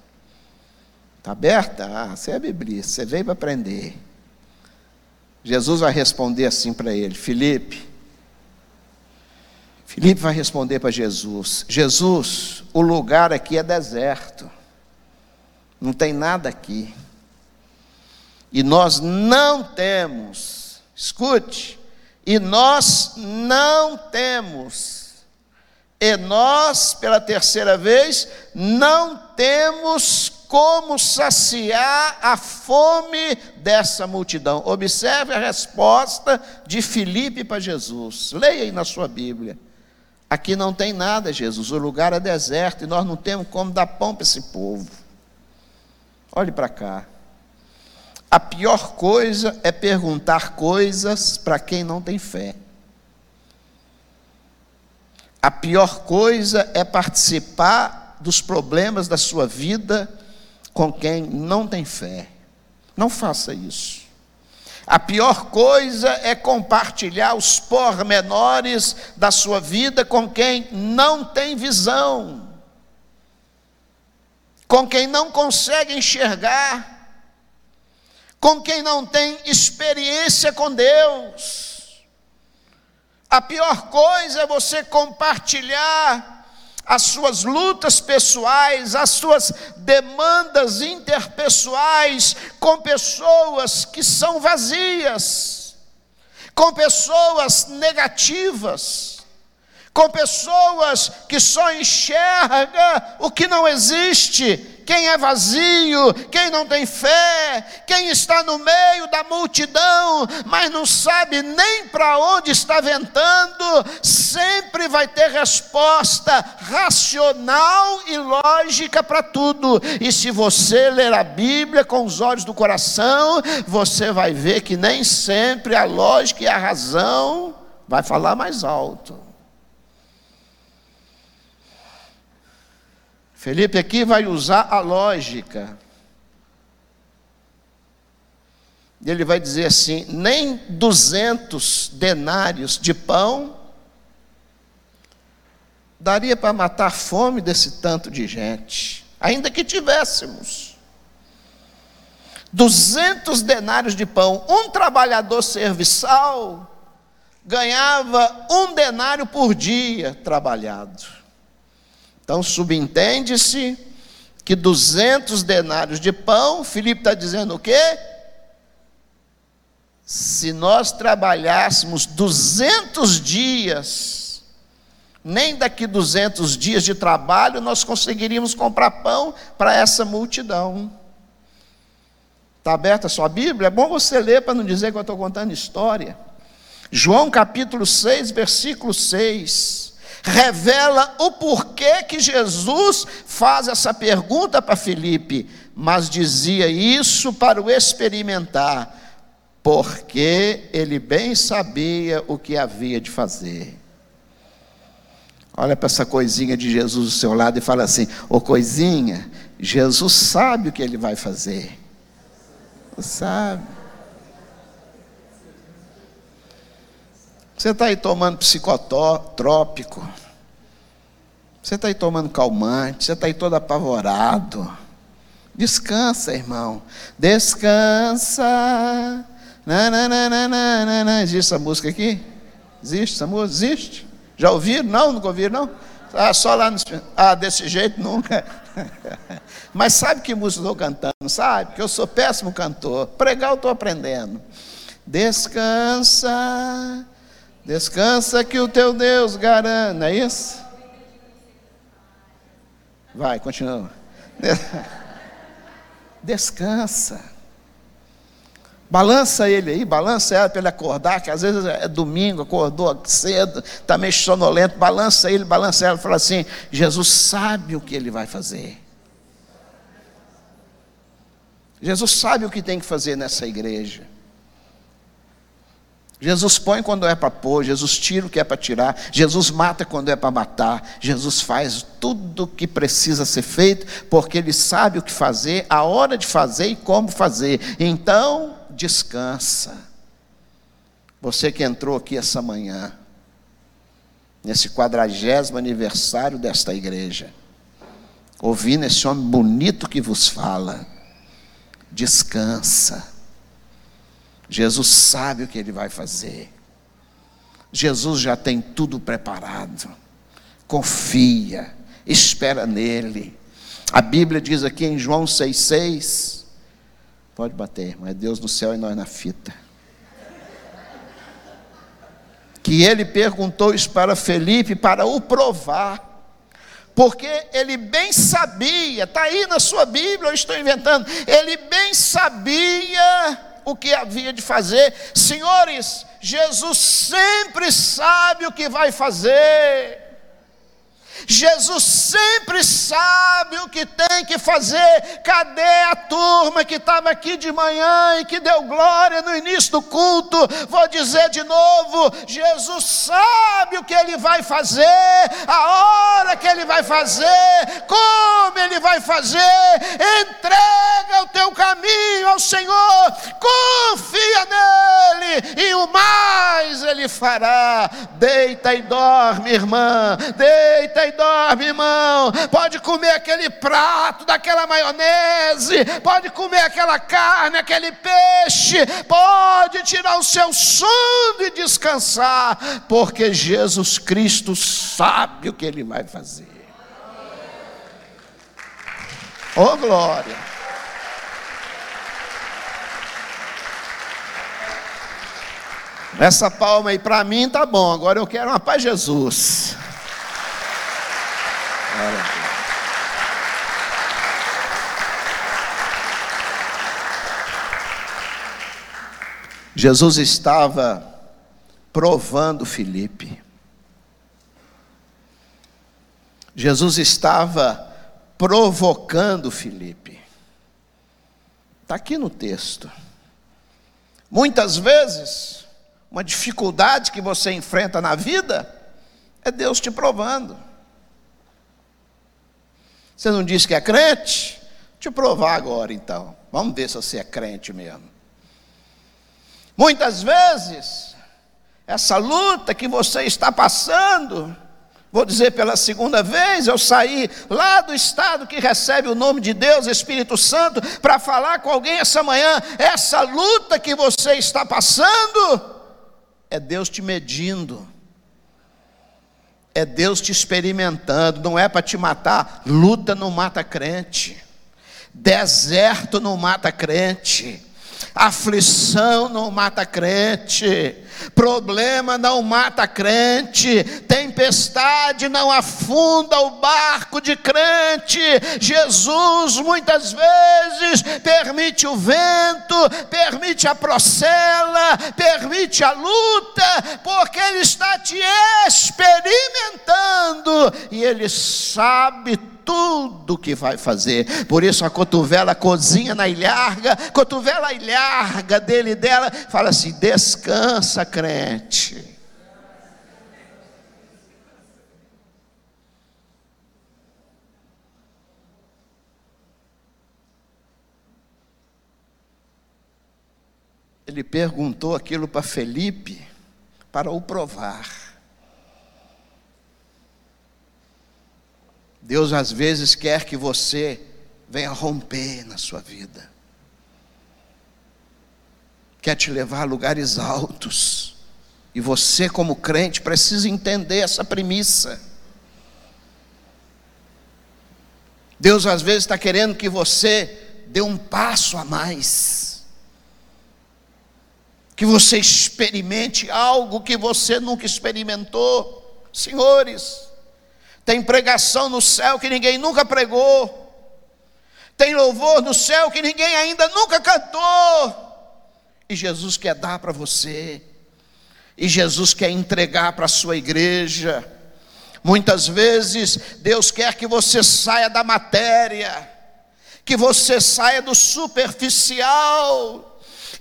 Está aberta? Ah, você é Bíblia, você veio para aprender. Jesus vai responder assim para ele: Felipe. Felipe vai responder para Jesus: Jesus, o lugar aqui é deserto, não tem nada aqui. E nós não temos, escute, e nós não temos e nós, pela terceira vez, não temos como saciar a fome dessa multidão. Observe a resposta de Filipe para Jesus. Leia aí na sua Bíblia. Aqui não tem nada, Jesus. O lugar é deserto e nós não temos como dar pão para esse povo. Olhe para cá. A pior coisa é perguntar coisas para quem não tem fé. A pior coisa é participar dos problemas da sua vida com quem não tem fé. Não faça isso. A pior coisa é compartilhar os pormenores da sua vida com quem não tem visão, com quem não consegue enxergar, com quem não tem experiência com Deus. A pior coisa é você compartilhar as suas lutas pessoais, as suas demandas interpessoais com pessoas que são vazias, com pessoas negativas, com pessoas que só enxerga o que não existe, quem é vazio, quem não tem fé, quem está no meio da multidão, mas não sabe nem para onde está ventando, sempre vai ter resposta racional e lógica para tudo. E se você ler a Bíblia com os olhos do coração, você vai ver que nem sempre a lógica e a razão vai falar mais alto. Felipe aqui vai usar a lógica. Ele vai dizer assim: nem 200 denários de pão daria para matar a fome desse tanto de gente, ainda que tivéssemos. 200 denários de pão, um trabalhador serviçal ganhava um denário por dia trabalhado. Então, subentende-se que 200 denários de pão, Filipe está dizendo o quê? Se nós trabalhássemos 200 dias, nem daqui 200 dias de trabalho nós conseguiríamos comprar pão para essa multidão. Está aberta a sua Bíblia? É bom você ler para não dizer que eu estou contando história. João capítulo 6, versículo 6 revela o porquê que Jesus faz essa pergunta para Filipe, mas dizia isso para o experimentar, porque ele bem sabia o que havia de fazer. Olha para essa coisinha de Jesus do seu lado e fala assim: Ô oh, coisinha, Jesus sabe o que ele vai fazer. Sabe. Você está aí tomando psicotrópico. Você está aí tomando calmante. Você está aí todo apavorado. Descansa, irmão. Descansa. Nananana. Existe essa música aqui? Existe essa música? Existe? Já ouviram? Não, nunca ouviram, não? Ah, só lá no... Ah, desse jeito nunca. [laughs] Mas sabe que música eu estou cantando? Sabe? Que eu sou péssimo cantor. Pregar eu estou aprendendo. Descansa Descansa que o teu Deus garante, não é isso? Vai, continua. [laughs] Descansa. Balança ele aí, balança ela para ele acordar, que às vezes é domingo, acordou cedo, está meio sonolento, balança ele, balança ela, fala assim: Jesus sabe o que ele vai fazer. Jesus sabe o que tem que fazer nessa igreja. Jesus põe quando é para pôr, Jesus tira o que é para tirar, Jesus mata quando é para matar, Jesus faz tudo o que precisa ser feito, porque Ele sabe o que fazer, a hora de fazer e como fazer. Então, descansa. Você que entrou aqui essa manhã, nesse quadragésimo aniversário desta igreja, ouvindo esse homem bonito que vos fala, descansa Jesus sabe o que ele vai fazer. Jesus já tem tudo preparado. Confia, espera nele. A Bíblia diz aqui em João 6,6. Pode bater, mas é Deus no céu e nós na fita. Que ele perguntou isso para Felipe para o provar porque ele bem sabia, está aí na sua Bíblia, eu estou inventando, ele bem sabia o que havia de fazer. Senhores, Jesus sempre sabe o que vai fazer. Jesus sempre sabe o que tem que fazer. Cadê a turma que estava aqui de manhã e que deu glória no início do culto? Vou dizer de novo: Jesus sabe o que ele vai fazer, a hora que ele vai fazer, como ele vai fazer. Entrega o teu caminho ao Senhor, confia nele e o mais ele fará. Deita e dorme, irmã. Deita e e dorme, irmão. Pode comer aquele prato daquela maionese, pode comer aquela carne, aquele peixe, pode tirar o seu sono e descansar, porque Jesus Cristo sabe o que ele vai fazer. Oh glória! Essa palma aí para mim tá bom. Agora eu quero uma paz Jesus. Jesus estava provando Filipe. Jesus estava provocando Filipe. Está aqui no texto. Muitas vezes, uma dificuldade que você enfrenta na vida é Deus te provando. Você não disse que é crente? Te provar agora então. Vamos ver se você é crente mesmo. Muitas vezes, essa luta que você está passando, vou dizer pela segunda vez, eu saí lá do estado que recebe o nome de Deus, Espírito Santo, para falar com alguém essa manhã. Essa luta que você está passando, é Deus te medindo é Deus te experimentando, não é para te matar. Luta não mata crente, deserto não mata crente, aflição não mata crente, problema não mata crente, tempestade não afunda o barco de crente. Jesus muitas vezes permite o vento, permite a procela, permite a luta, porque Ele está te experimentando e Ele sabe tudo que vai fazer. Por isso a cotovela cozinha na ilharga, cotovela ilharga dele e dela, fala assim: descansa, crente. Ele perguntou aquilo para Felipe para o provar. Deus às vezes quer que você venha romper na sua vida, quer te levar a lugares altos, e você, como crente, precisa entender essa premissa. Deus às vezes está querendo que você dê um passo a mais, que você experimente algo que você nunca experimentou, senhores. Tem pregação no céu que ninguém nunca pregou. Tem louvor no céu que ninguém ainda nunca cantou. E Jesus quer dar para você. E Jesus quer entregar para a sua igreja. Muitas vezes Deus quer que você saia da matéria, que você saia do superficial,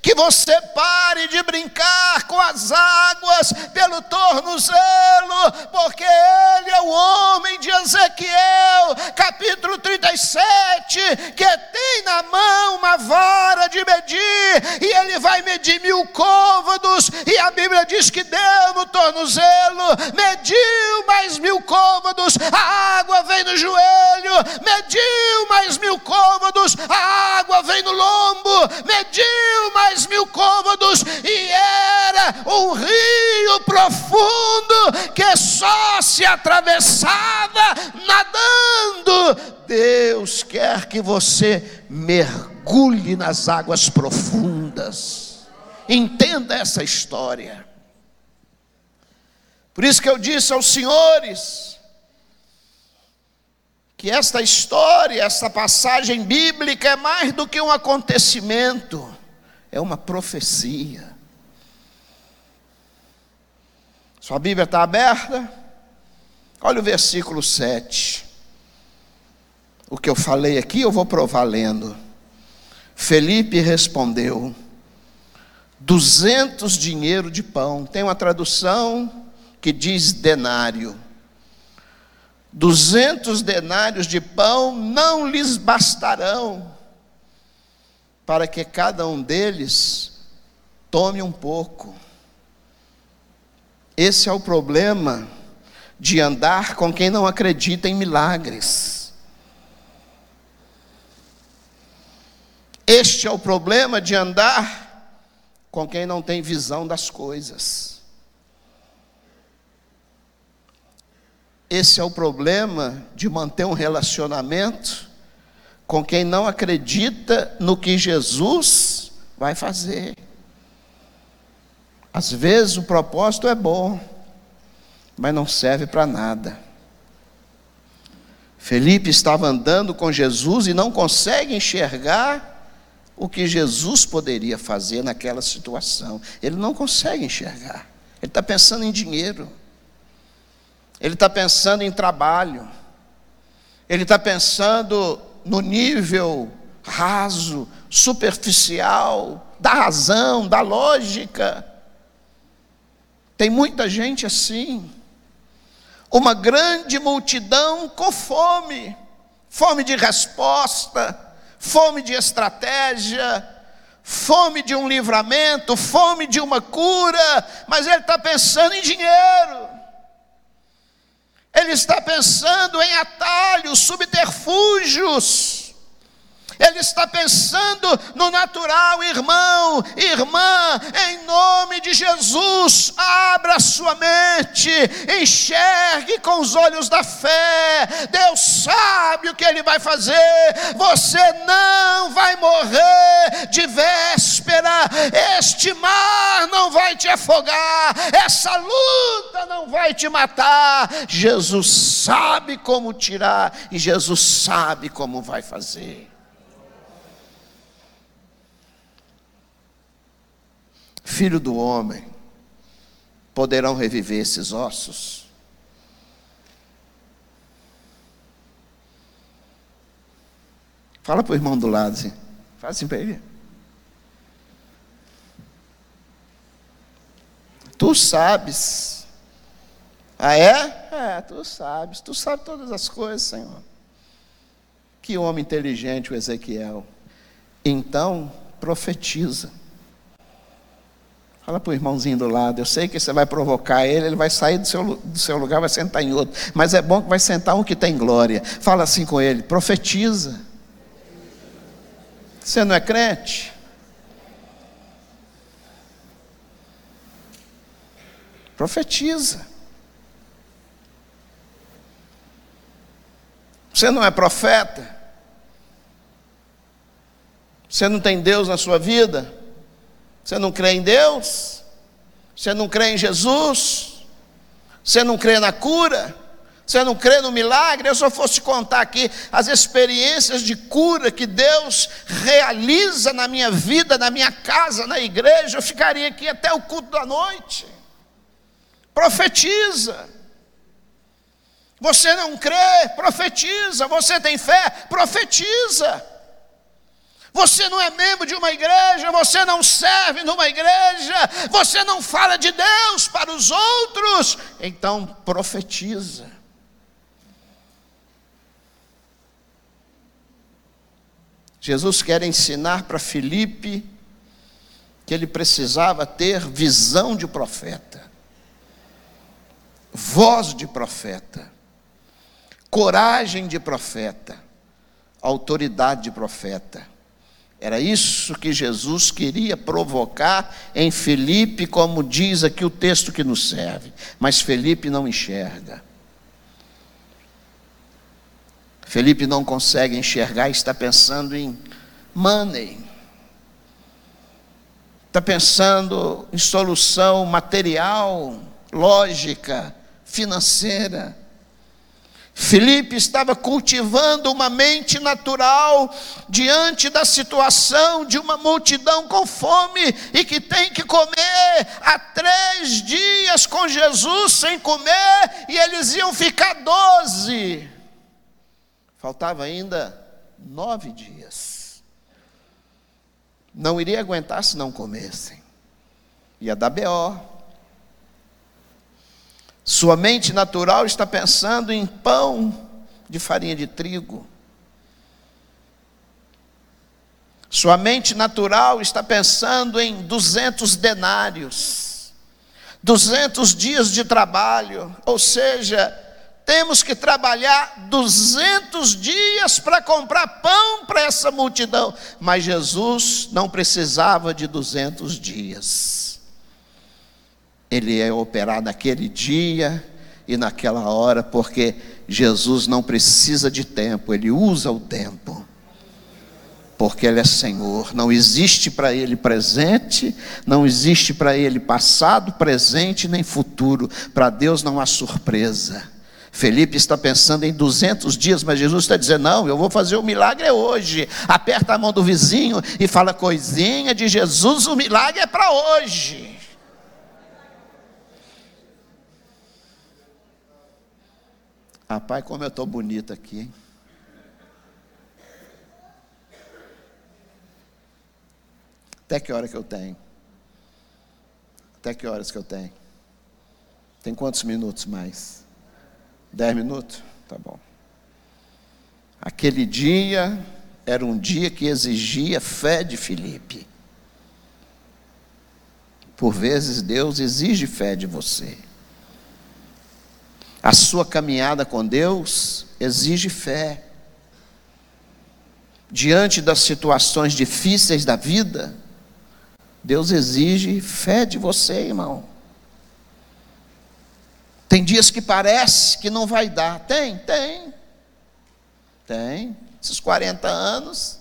que você pare de brincar com as águas pelo tornozelo, porque ele é o homem de Ezequiel, capítulo 37, que tem na mão uma vara de medir, e ele vai medir mil côvados, e a Bíblia diz que deu no tornozelo, mediu mais mil côvados, a água vem no joelho, mediu mais mil côvados, a água vem no lombo, mediu mais dez mil côvados, e era um rio profundo que só se atravessava nadando. Deus quer que você mergulhe nas águas profundas. Entenda essa história. Por isso que eu disse aos senhores, que esta história, esta passagem bíblica é mais do que um acontecimento, é uma profecia. Sua Bíblia está aberta? Olha o versículo 7. O que eu falei aqui eu vou provar lendo. Felipe respondeu: duzentos dinheiro de pão. Tem uma tradução que diz denário. Duzentos denários de pão não lhes bastarão para que cada um deles tome um pouco. Esse é o problema de andar com quem não acredita em milagres. Este é o problema de andar com quem não tem visão das coisas. Esse é o problema de manter um relacionamento com quem não acredita no que Jesus vai fazer. Às vezes o propósito é bom, mas não serve para nada. Felipe estava andando com Jesus e não consegue enxergar o que Jesus poderia fazer naquela situação. Ele não consegue enxergar. Ele está pensando em dinheiro. Ele está pensando em trabalho. Ele está pensando no nível raso, superficial, da razão, da lógica. Tem muita gente assim. Uma grande multidão com fome, fome de resposta, fome de estratégia, fome de um livramento, fome de uma cura, mas ele está pensando em dinheiro. Ele está pensando em atalhos, subterfúgios. Ele está pensando no natural, irmão, irmã, em nome de Jesus, abra sua mente, enxergue com os olhos da fé. Deus sabe o que Ele vai fazer. Você não vai morrer de véspera. Este mar não vai te afogar. Essa luta não vai te matar. Jesus sabe como tirar e Jesus sabe como vai fazer. filho do homem, poderão reviver esses ossos? Fala para o irmão do lado assim, faz assim para ele. Tu sabes. Ah, é? É, tu sabes. Tu sabes todas as coisas, Senhor. Que homem inteligente o Ezequiel. Então, profetiza. Fala para o irmãozinho do lado, eu sei que você vai provocar ele, ele vai sair do seu, do seu lugar, vai sentar em outro. Mas é bom que vai sentar um que tem glória. Fala assim com ele, profetiza. Você não é crente? Profetiza. Você não é profeta? Você não tem Deus na sua vida? Você não crê em Deus? Você não crê em Jesus? Você não crê na cura? Você não crê no milagre? Eu só fosse contar aqui as experiências de cura que Deus realiza na minha vida, na minha casa, na igreja, eu ficaria aqui até o culto da noite. Profetiza. Você não crê? Profetiza. Você tem fé? Profetiza. Você não é membro de uma igreja, você não serve numa igreja, você não fala de Deus para os outros, então profetiza. Jesus quer ensinar para Filipe que ele precisava ter visão de profeta, voz de profeta, coragem de profeta, autoridade de profeta. Era isso que Jesus queria provocar em Felipe, como diz aqui o texto que nos serve. Mas Felipe não enxerga. Felipe não consegue enxergar, está pensando em money. Está pensando em solução material, lógica, financeira. Felipe estava cultivando uma mente natural diante da situação de uma multidão com fome e que tem que comer há três dias com Jesus sem comer e eles iam ficar doze. Faltava ainda nove dias. Não iria aguentar se não comessem. Ia dar B.O. Sua mente natural está pensando em pão de farinha de trigo. Sua mente natural está pensando em 200 denários, 200 dias de trabalho, ou seja, temos que trabalhar 200 dias para comprar pão para essa multidão, mas Jesus não precisava de 200 dias ele é operado naquele dia e naquela hora, porque Jesus não precisa de tempo, ele usa o tempo. Porque Ele é Senhor, não existe para Ele presente, não existe para Ele passado, presente nem futuro. Para Deus não há surpresa. Felipe está pensando em 200 dias, mas Jesus está dizendo: Não, eu vou fazer o milagre hoje. Aperta a mão do vizinho e fala: Coisinha de Jesus, o milagre é para hoje. Rapaz, como eu estou bonito aqui, hein? Até que hora que eu tenho? Até que horas que eu tenho? Tem quantos minutos mais? Dez minutos? Tá bom. Aquele dia era um dia que exigia fé de Felipe. Por vezes Deus exige fé de você. A sua caminhada com Deus exige fé. Diante das situações difíceis da vida, Deus exige fé de você, irmão. Tem dias que parece que não vai dar. Tem, tem. Tem. Esses 40 anos.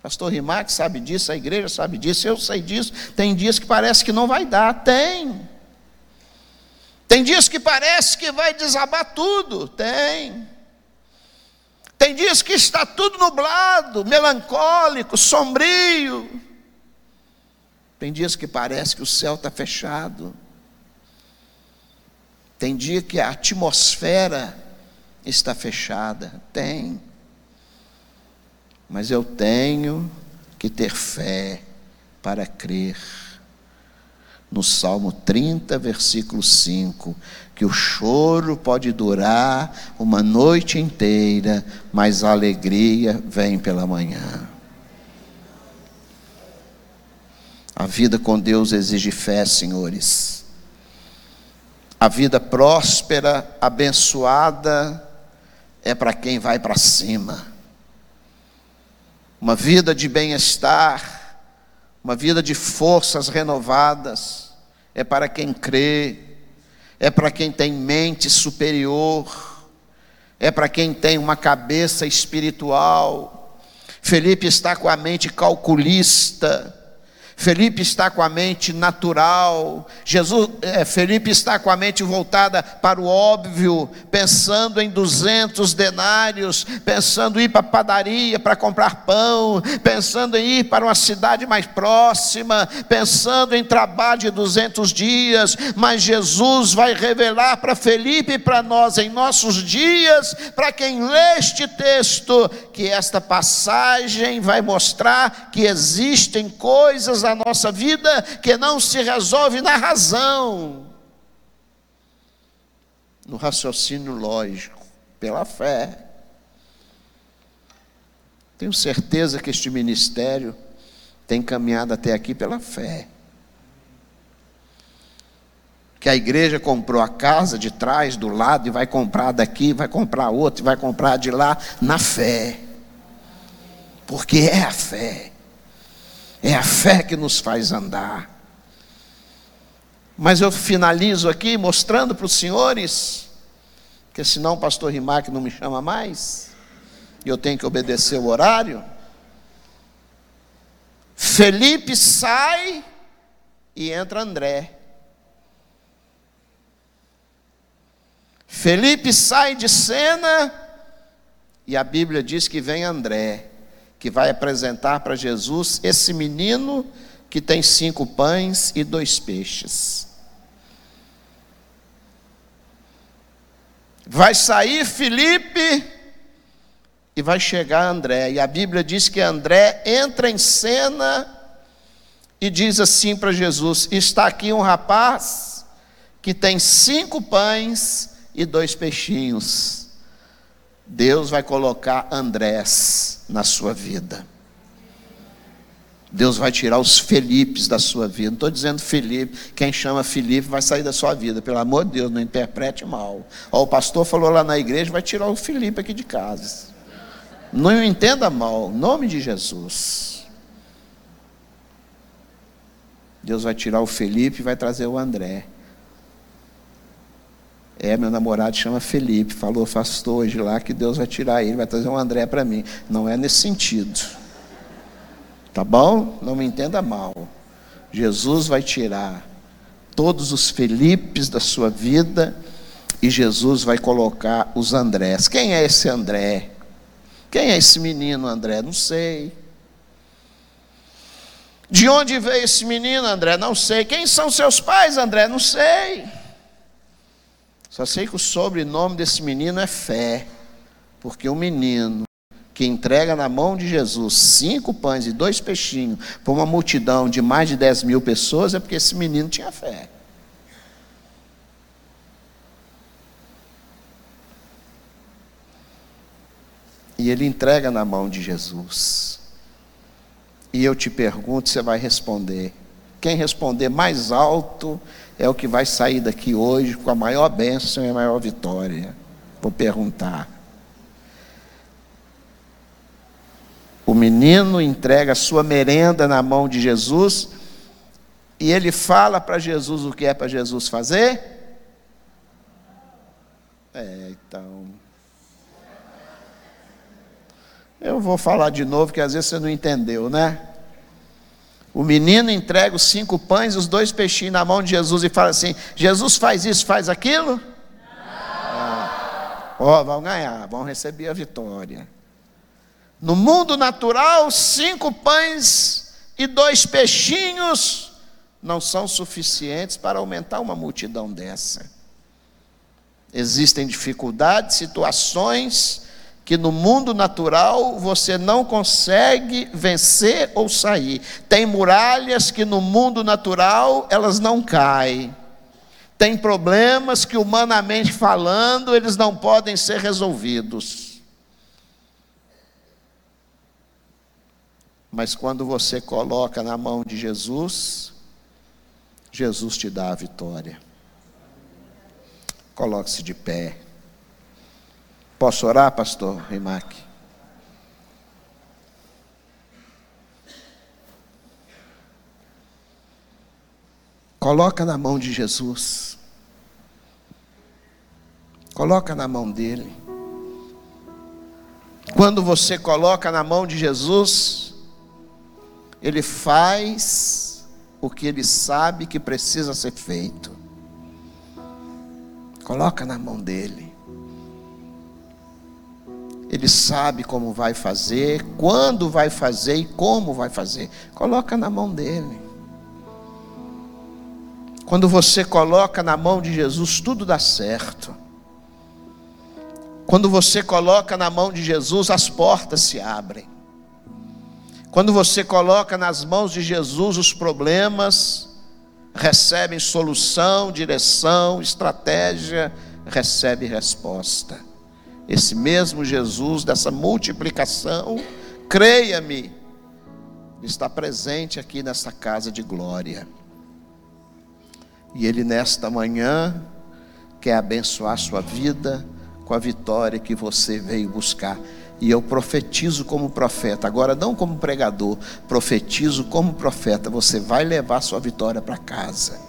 Pastor Rimac sabe disso, a igreja sabe disso, eu sei disso. Tem dias que parece que não vai dar. Tem. Tem dias que parece que vai desabar tudo. Tem. Tem dias que está tudo nublado, melancólico, sombrio. Tem dias que parece que o céu está fechado. Tem dia que a atmosfera está fechada. Tem. Mas eu tenho que ter fé para crer. No Salmo 30, versículo 5, que o choro pode durar uma noite inteira, mas a alegria vem pela manhã. A vida com Deus exige fé, senhores. A vida próspera, abençoada, é para quem vai para cima. Uma vida de bem-estar, uma vida de forças renovadas, é para quem crê, é para quem tem mente superior, é para quem tem uma cabeça espiritual. Felipe está com a mente calculista, Felipe está com a mente natural, Jesus, é, Felipe está com a mente voltada para o óbvio, pensando em 200 denários, pensando em ir para a padaria para comprar pão, pensando em ir para uma cidade mais próxima, pensando em trabalho de 200 dias, mas Jesus vai revelar para Felipe e para nós em nossos dias, para quem lê este texto, que esta passagem vai mostrar que existem coisas da nossa vida que não se resolve na razão, no raciocínio lógico, pela fé. Tenho certeza que este ministério tem caminhado até aqui pela fé. Que a igreja comprou a casa de trás, do lado, e vai comprar daqui, vai comprar outro, e vai comprar de lá, na fé. Porque é a fé. É a fé que nos faz andar. Mas eu finalizo aqui mostrando para os senhores, que senão o pastor Rimac não me chama mais, e eu tenho que obedecer o horário. Felipe sai e entra André. Felipe sai de cena e a Bíblia diz que vem André que vai apresentar para Jesus esse menino que tem cinco pães e dois peixes. Vai sair Felipe e vai chegar André. E a Bíblia diz que André entra em cena e diz assim para Jesus: Está aqui um rapaz que tem cinco pães e dois peixinhos. Deus vai colocar Andrés na sua vida. Deus vai tirar os Felipes da sua vida. Não estou dizendo Felipe, quem chama Felipe vai sair da sua vida. Pelo amor de Deus, não interprete mal. Ó, o pastor falou lá na igreja, vai tirar o Felipe aqui de casa. Não entenda mal, em nome de Jesus. Deus vai tirar o Felipe e vai trazer o André. É, meu namorado chama Felipe, falou, faço hoje lá que Deus vai tirar ele, vai trazer um André para mim. Não é nesse sentido. Tá bom? Não me entenda mal. Jesus vai tirar todos os Felipes da sua vida e Jesus vai colocar os Andrés. Quem é esse André? Quem é esse menino André? Não sei. De onde veio esse menino André? Não sei. Quem são seus pais André? Não sei. Só sei que o sobrenome desse menino é fé, porque o menino que entrega na mão de Jesus cinco pães e dois peixinhos para uma multidão de mais de dez mil pessoas, é porque esse menino tinha fé. E ele entrega na mão de Jesus. E eu te pergunto, você vai responder. Quem responder mais alto é o que vai sair daqui hoje com a maior bênção e a maior vitória. Vou perguntar. O menino entrega a sua merenda na mão de Jesus e ele fala para Jesus o que é para Jesus fazer? É, então. Eu vou falar de novo, que às vezes você não entendeu, né? O menino entrega os cinco pães e os dois peixinhos na mão de Jesus e fala assim: Jesus faz isso, faz aquilo? Ah. Ó, oh, vão ganhar, vão receber a vitória. No mundo natural, cinco pães e dois peixinhos não são suficientes para aumentar uma multidão dessa. Existem dificuldades, situações que no mundo natural você não consegue vencer ou sair. Tem muralhas que no mundo natural elas não caem. Tem problemas que humanamente falando eles não podem ser resolvidos. Mas quando você coloca na mão de Jesus, Jesus te dá a vitória. Coloque-se de pé. Posso orar, pastor Rimac? Coloca na mão de Jesus. Coloca na mão dele. Quando você coloca na mão de Jesus, ele faz o que ele sabe que precisa ser feito. Coloca na mão dele. Ele sabe como vai fazer, quando vai fazer e como vai fazer. Coloca na mão dele. Quando você coloca na mão de Jesus, tudo dá certo. Quando você coloca na mão de Jesus, as portas se abrem. Quando você coloca nas mãos de Jesus os problemas, recebem solução, direção, estratégia, recebe resposta. Esse mesmo Jesus dessa multiplicação, creia-me, está presente aqui nessa casa de glória. E ele nesta manhã quer abençoar sua vida com a vitória que você veio buscar. E eu profetizo como profeta, agora não como pregador, profetizo como profeta. Você vai levar sua vitória para casa.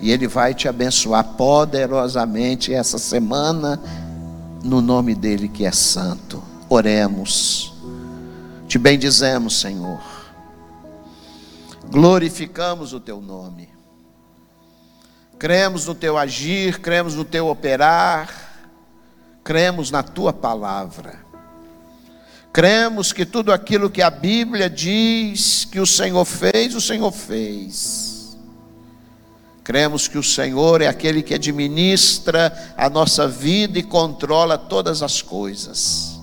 E Ele vai te abençoar poderosamente essa semana, no nome dEle que é santo. Oremos. Te bendizemos, Senhor. Glorificamos o Teu nome. Cremos no Teu agir, cremos no Teu operar, cremos na Tua palavra. Cremos que tudo aquilo que a Bíblia diz que o Senhor fez, o Senhor fez. Cremos que o Senhor é aquele que administra a nossa vida e controla todas as coisas.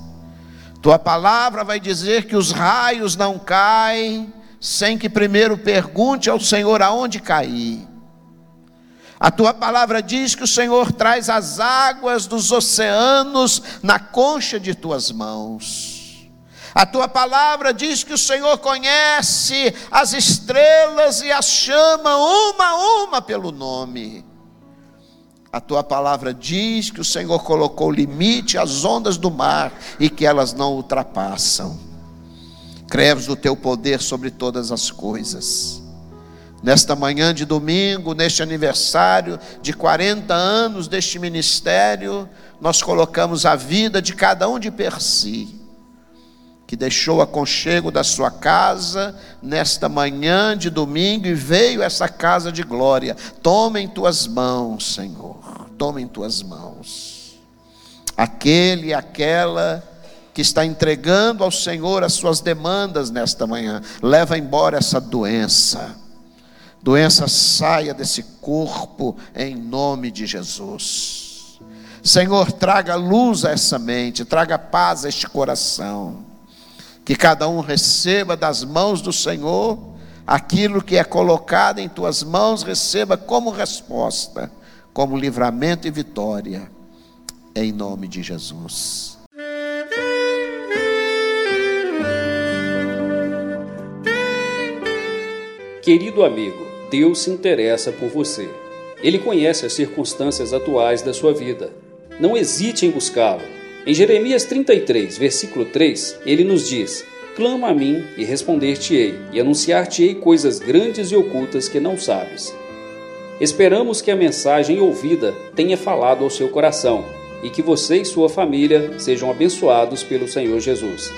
Tua palavra vai dizer que os raios não caem sem que primeiro pergunte ao Senhor aonde cair. A tua palavra diz que o Senhor traz as águas dos oceanos na concha de tuas mãos. A tua palavra diz que o Senhor conhece as estrelas e as chama uma a uma pelo nome. A tua palavra diz que o Senhor colocou limite às ondas do mar e que elas não ultrapassam. Cremos no teu poder sobre todas as coisas. Nesta manhã de domingo, neste aniversário de 40 anos deste ministério, nós colocamos a vida de cada um de per si que deixou o aconchego da sua casa nesta manhã de domingo e veio essa casa de glória. Toma em tuas mãos, Senhor, toma em tuas mãos. Aquele e aquela que está entregando ao Senhor as suas demandas nesta manhã, leva embora essa doença. Doença saia desse corpo em nome de Jesus. Senhor, traga luz a essa mente, traga paz a este coração. Que cada um receba das mãos do Senhor aquilo que é colocado em tuas mãos, receba como resposta, como livramento e vitória. Em nome de Jesus. Querido amigo, Deus se interessa por você. Ele conhece as circunstâncias atuais da sua vida. Não hesite em buscá-lo. Em Jeremias 33, versículo 3, ele nos diz: Clama a mim e responder-te-ei, e anunciar-te-ei coisas grandes e ocultas que não sabes. Esperamos que a mensagem ouvida tenha falado ao seu coração e que você e sua família sejam abençoados pelo Senhor Jesus.